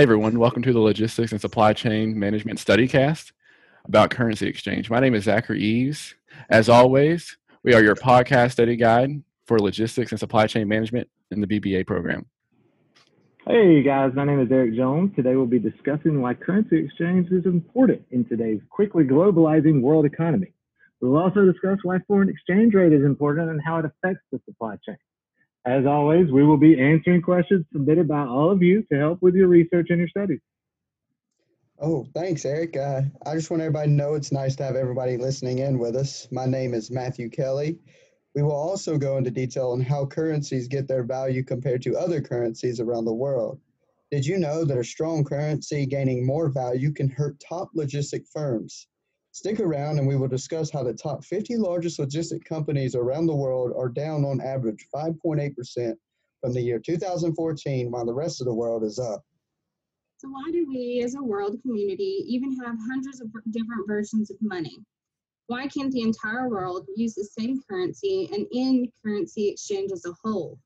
Hey everyone, welcome to the Logistics and Supply Chain Management StudyCast about currency exchange. My name is Zachary Eves. As always, we are your podcast study guide for logistics and supply chain management in the BBA program. Hey guys, my name is Eric Jones. Today we'll be discussing why currency exchange is important in today's quickly globalizing world economy. We'll also discuss why foreign exchange rate is important and how it affects the supply chain. As always, we will be answering questions submitted by all of you to help with your research and your studies. Oh, thanks, Eric. Uh, I just want everybody to know it's nice to have everybody listening in with us. My name is Matthew Kelly. We will also go into detail on how currencies get their value compared to other currencies around the world. Did you know that a strong currency gaining more value can hurt top logistic firms? Stick around and we will discuss how the top 50 largest logistic companies around the world are down on average 5.8% from the year 2014 while the rest of the world is up. So why do we as a world community even have hundreds of different versions of money? Why can't the entire world use the same currency and in currency exchange as a whole?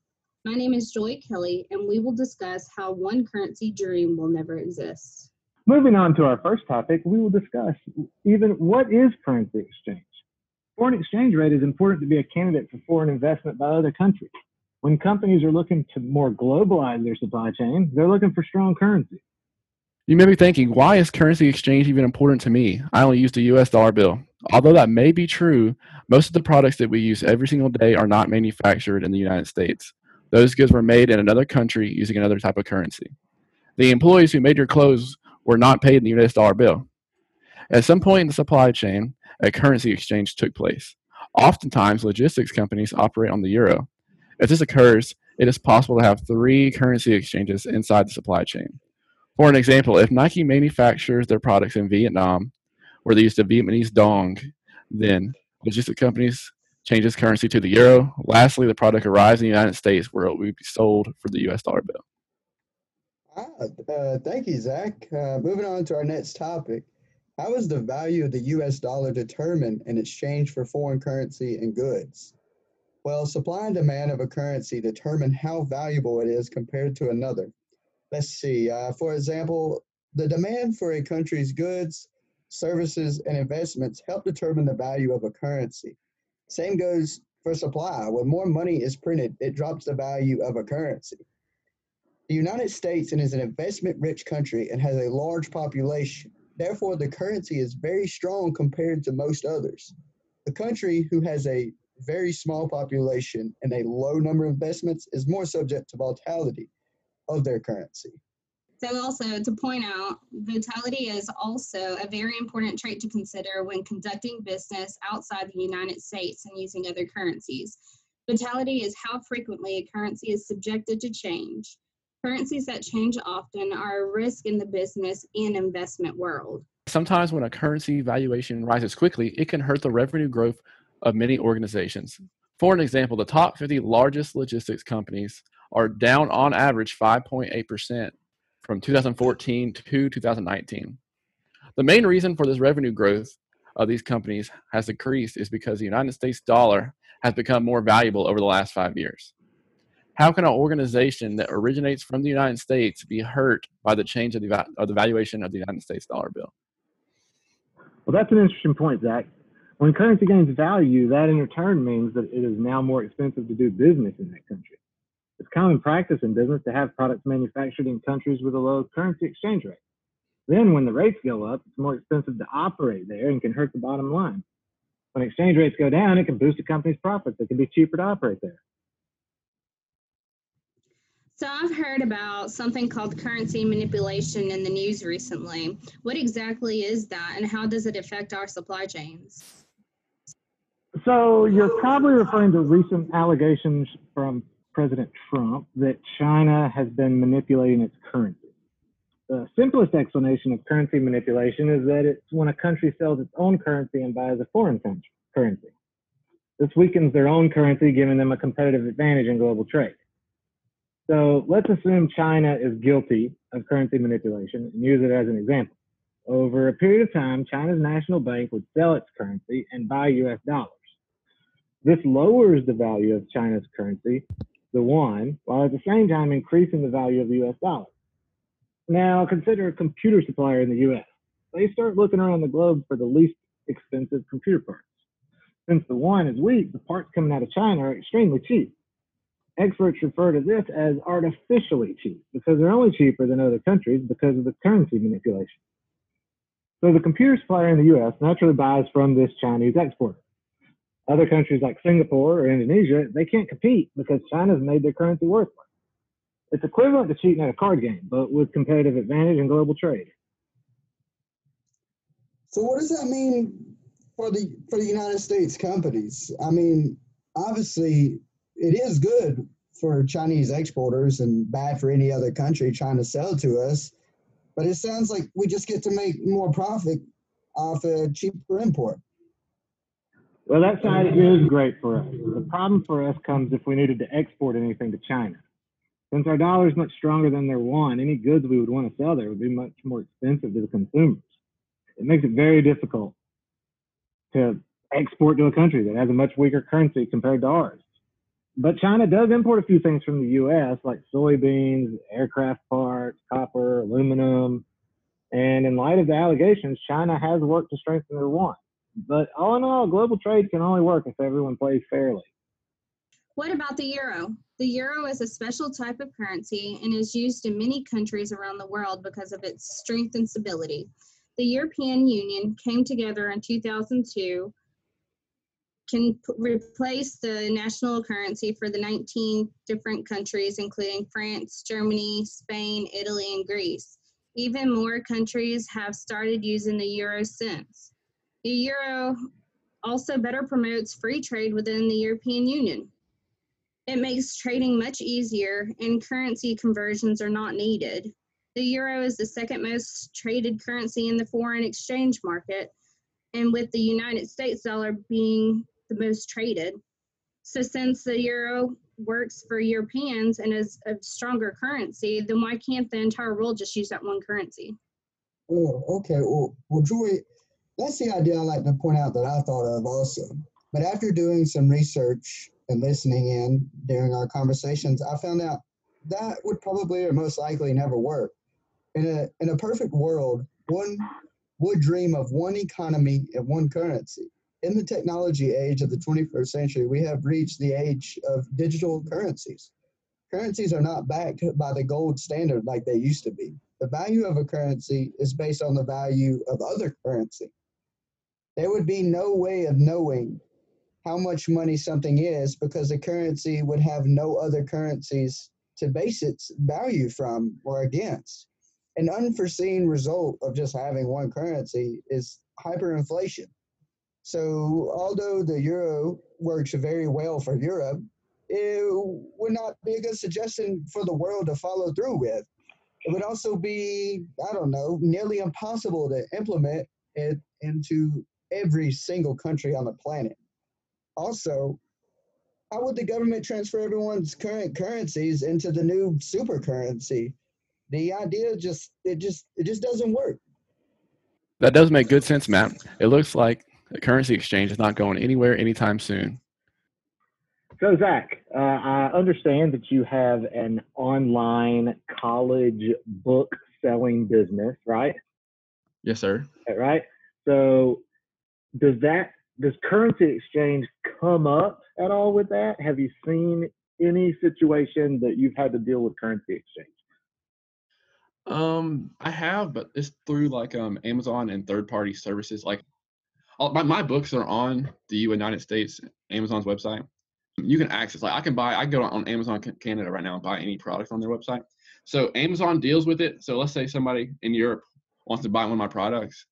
My name is Joy Kelly, and we will discuss how one currency dream will never exist. Moving on to our first topic, we will discuss even what is currency exchange. Foreign exchange rate is important to be a candidate for foreign investment by other countries. When companies are looking to more globalize their supply chain, they're looking for strong currency. You may be thinking, why is currency exchange even important to me? I only use the US dollar bill. Although that may be true, most of the products that we use every single day are not manufactured in the United States. Those goods were made in another country using another type of currency. The employees who made your clothes were not paid in the US dollar bill. At some point in the supply chain, a currency exchange took place. Oftentimes, logistics companies operate on the euro. If this occurs, it is possible to have three currency exchanges inside the supply chain. For an example, if Nike manufactures their products in Vietnam, where they use the Vietnamese dong, then logistics companies changes currency to the euro. Lastly, the product arrives in the United States where it will be sold for the US dollar bill. Uh, thank you, Zach. Uh, moving on to our next topic. How is the value of the US dollar determined in exchange for foreign currency and goods? Well, supply and demand of a currency determine how valuable it is compared to another. Let's see, uh, for example, the demand for a country's goods, services, and investments help determine the value of a currency. Same goes for supply. When more money is printed, it drops the value of a currency. The United States is an investment rich country and has a large population. Therefore, the currency is very strong compared to most others. A country who has a very small population and a low number of investments is more subject to volatility of their currency. So, also to point out, volatility is also a very important trait to consider when conducting business outside the United States and using other currencies. Volatility is how frequently a currency is subjected to change. Currencies that change often are a risk in the business and investment world. Sometimes, when a currency valuation rises quickly, it can hurt the revenue growth of many organizations. For an example, the top 50 largest logistics companies are down on average 5.8% from 2014 to 2019. The main reason for this revenue growth of these companies has decreased is because the United States dollar has become more valuable over the last five years. How can an organization that originates from the United States be hurt by the change of the, of the valuation of the United States dollar bill? Well, that's an interesting point, Zach. When currency gains value, that in return means that it is now more expensive to do business in that country. It's common practice in business to have products manufactured in countries with a low currency exchange rate. Then, when the rates go up, it's more expensive to operate there and can hurt the bottom line. When exchange rates go down, it can boost a company's profits. It can be cheaper to operate there. So I've heard about something called currency manipulation in the news recently. What exactly is that and how does it affect our supply chains? So you're probably referring to recent allegations from President Trump that China has been manipulating its currency. The simplest explanation of currency manipulation is that it's when a country sells its own currency and buys a foreign currency. This weakens their own currency, giving them a competitive advantage in global trade. So let's assume China is guilty of currency manipulation and use it as an example. Over a period of time, China's national bank would sell its currency and buy US dollars. This lowers the value of China's currency, the yuan, while at the same time increasing the value of the US dollar. Now, consider a computer supplier in the US. They start looking around the globe for the least expensive computer parts. Since the yuan is weak, the parts coming out of China are extremely cheap. Experts refer to this as artificially cheap because they're only cheaper than other countries because of the currency manipulation. So the computer supplier in the US naturally buys from this Chinese exporter. Other countries like Singapore or Indonesia, they can't compete because China's made their currency worthless. It's equivalent to cheating at a card game, but with competitive advantage in global trade. So what does that mean for the for the United States companies? I mean, obviously it is good for Chinese exporters and bad for any other country trying to sell to us. But it sounds like we just get to make more profit off a cheaper import. Well, that side is great for us. The problem for us comes if we needed to export anything to China. Since our dollar is much stronger than their yuan, any goods we would want to sell there would be much more expensive to the consumers. It makes it very difficult to export to a country that has a much weaker currency compared to ours. But China does import a few things from the US, like soybeans, aircraft parts, copper, aluminum. And in light of the allegations, China has worked to strengthen their yuan. But all in all, global trade can only work if everyone plays fairly. What about the euro? The euro is a special type of currency and is used in many countries around the world because of its strength and stability. The European Union came together in 2002 can p- replace the national currency for the 19 different countries, including France, Germany, Spain, Italy, and Greece. Even more countries have started using the euro since. The euro also better promotes free trade within the European Union. It makes trading much easier and currency conversions are not needed. The euro is the second most traded currency in the foreign exchange market, and with the United States dollar being the most traded. So since the euro works for Europeans and is a stronger currency, then why can't the entire world just use that one currency? Oh, okay. Well, well, Joy, that's the idea I like to point out that I thought of also. But after doing some research and listening in during our conversations, I found out that would probably or most likely never work. In a in a perfect world, one would dream of one economy and one currency. In the technology age of the 21st century, we have reached the age of digital currencies. Currencies are not backed by the gold standard like they used to be. The value of a currency is based on the value of other currency. There would be no way of knowing how much money something is because the currency would have no other currencies to base its value from or against. An unforeseen result of just having one currency is hyperinflation. So, although the euro works very well for Europe, it would not be a good suggestion for the world to follow through with. It would also be, I don't know, nearly impossible to implement it into every single country on the planet. Also, how would the government transfer everyone's current currencies into the new super currency? The idea just it just it just doesn't work. That does make good sense, Matt. It looks like the currency exchange is not going anywhere anytime soon. So, Zach, uh, I understand that you have an online college book selling business, right? Yes, sir. Right? So, does that does currency exchange come up at all with that? Have you seen any situation that you've had to deal with currency exchange? Um, I have, but it's through like um Amazon and third party services. Like all, my, my books are on the United States Amazon's website. You can access like I can buy I go on Amazon Canada right now and buy any product on their website. So Amazon deals with it. So let's say somebody in Europe wants to buy one of my products,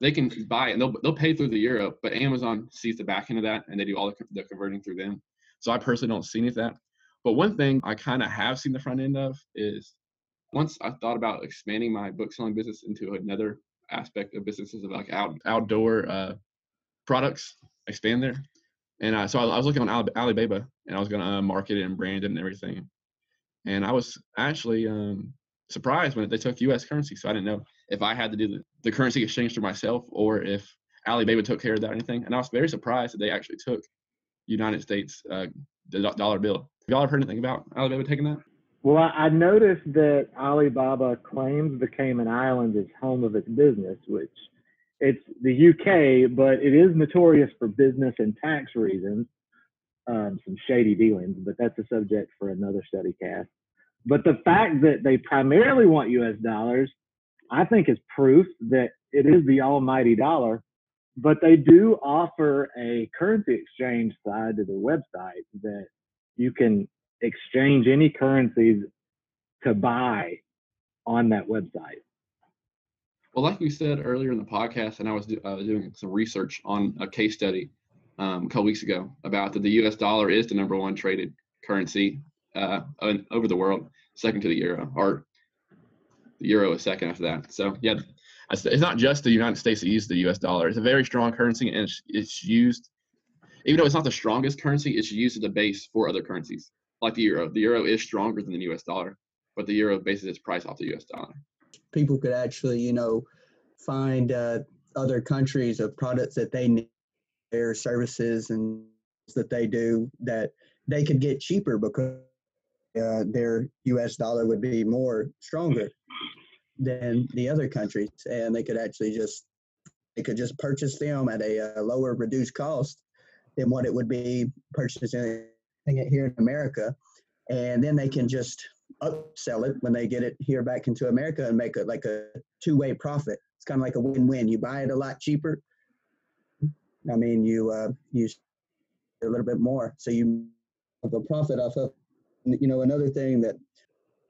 they can buy it and they'll they'll pay through the euro, but Amazon sees the back end of that and they do all the, the converting through them. So I personally don't see any of that. But one thing I kind of have seen the front end of is once I thought about expanding my book selling business into another aspect of businesses of like out, outdoor uh, products, expand there. And uh, so I, I was looking on Ali- Alibaba and I was going to uh, market it and brand it and everything. And I was actually um, surprised when they took US currency. So I didn't know if I had to do the, the currency exchange for myself or if Alibaba took care of that or anything. And I was very surprised that they actually took United States, uh, the do- dollar bill. y'all ever heard anything about Alibaba taking that? Well, I, noticed that Alibaba claims the Cayman Islands as home of its business, which it's the UK, but it is notorious for business and tax reasons, um, some shady dealings, but that's a subject for another study cast. But the fact that they primarily want US dollars, I think is proof that it is the almighty dollar. But they do offer a currency exchange side to their website that you can exchange any currencies to buy on that website. Well, like we said earlier in the podcast, and I was do, uh, doing some research on a case study um, a couple weeks ago about that the U.S. dollar is the number one traded currency uh, over the world, second to the euro, or the euro is second after that. So yeah, it's not just the United States that uses the U.S. dollar. It's a very strong currency, and it's, it's used, even though it's not the strongest currency, it's used as a base for other currencies, like the euro. The euro is stronger than the U.S. dollar, but the euro bases its price off the U.S. dollar people could actually, you know, find uh, other countries of products that they need, their services and that they do that they could get cheaper because uh, their U.S. dollar would be more stronger than the other countries, and they could actually just they could just purchase them at a, a lower reduced cost than what it would be purchasing it here in America, and then they can just upsell it when they get it here back into America and make it like a two way profit. It's kind of like a win win. You buy it a lot cheaper. I mean, you uh, use a little bit more, so you have a profit off of. You know, another thing that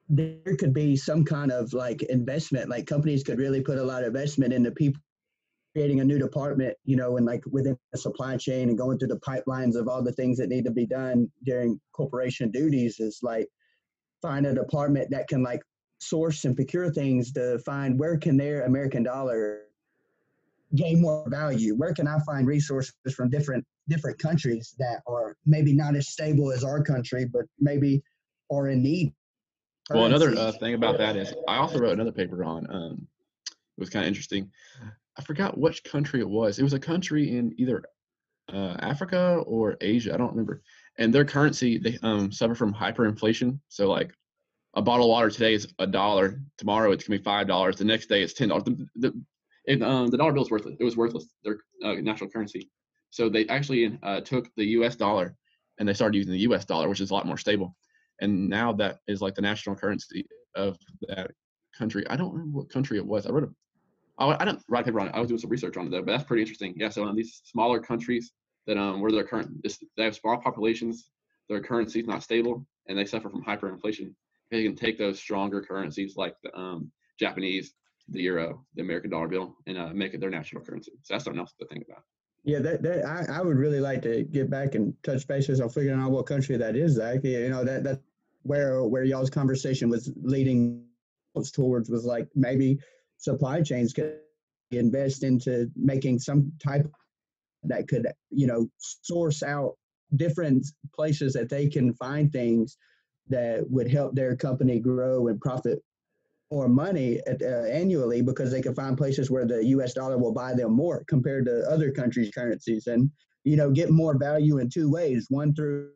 there could be some kind of like investment, like companies could really put a lot of investment into people creating a new department, you know, and like within the supply chain and going through the pipelines of all the things that need to be done during corporation duties is like find a department that can like source and procure things to find where can their American dollar gain more value? Where can I find resources from different different countries that are maybe not as stable as our country, but maybe are in need? Well, another uh, thing about that is I also wrote another paper on. Um, it was kind of interesting. I forgot which country it was. It was a country in either uh, Africa or Asia. I don't remember and their currency they um, suffer from hyperinflation. So like a bottle of water today is a dollar. Tomorrow it's gonna be five dollars. The next day it's ten dollars. The, the, it, um, the dollar bill is worthless. It was worthless. Their uh, national currency. So they actually uh, took the U.S. dollar and they started using the U.S. dollar, which is a lot more stable. And now that is like the national currency of that country. I don't remember what country it was. I wrote a, I, I didn't write a paper on it. I was doing some research on it though, but that's pretty interesting. Yeah. So um, these smaller countries that um where their current they have small populations, their currency is not stable, and they suffer from hyperinflation. They can take those stronger currencies like the um, Japanese, the euro, the American dollar bill, and uh, make it their national currency. So that's something else to think about. Yeah, that, that I, I would really like to get back and touch bases on figuring out what country that is, Zach. You know that that where where y'all's conversation was leading towards was like maybe supply chains could invest into making some type that could you know source out different places that they can find things that would help their company grow and profit more money at, uh, annually because they can find places where the U.S. dollar will buy them more compared to other countries' currencies, and you know get more value in two ways: one through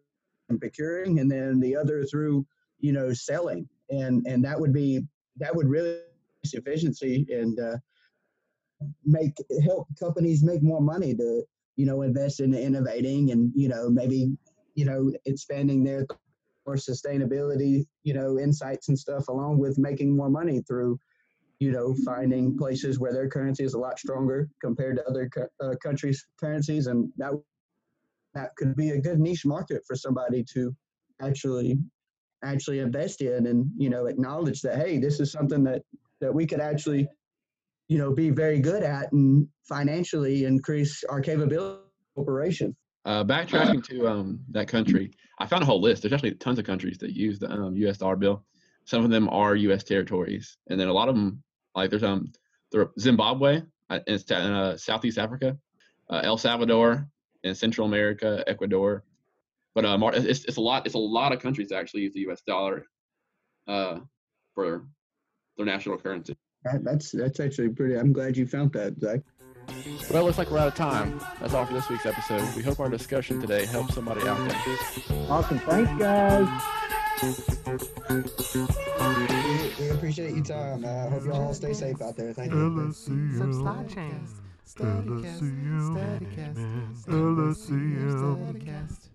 procuring, and then the other through you know selling, and and that would be that would really increase efficiency and uh, make help companies make more money to you know, invest in innovating and, you know, maybe, you know, expanding their or sustainability, you know, insights and stuff along with making more money through, you know, finding places where their currency is a lot stronger compared to other uh, countries' currencies. And that, that could be a good niche market for somebody to actually actually invest in and you know acknowledge that hey this is something that that we could actually you know, be very good at and financially increase our capability operation. Uh, backtracking to um, that country, I found a whole list. There's actually tons of countries that use the um, U.S. dollar bill. Some of them are U.S. territories, and then a lot of them, like there's um, Zimbabwe uh, in uh, Southeast Africa, uh, El Salvador in Central America, Ecuador. But uh, it's, it's a lot. It's a lot of countries that actually use the U.S. dollar uh, for their national currency. That, that's that's actually pretty. I'm glad you found that, Zach. Well, it looks like we're out of time. That's all for this week's episode. We hope our discussion today helps somebody out there. Awesome. Thanks, guys. We, we appreciate your time. I uh, hope you all stay safe out there. Thank you. Supply chain. StudyCast. StudyCast. StudyCast.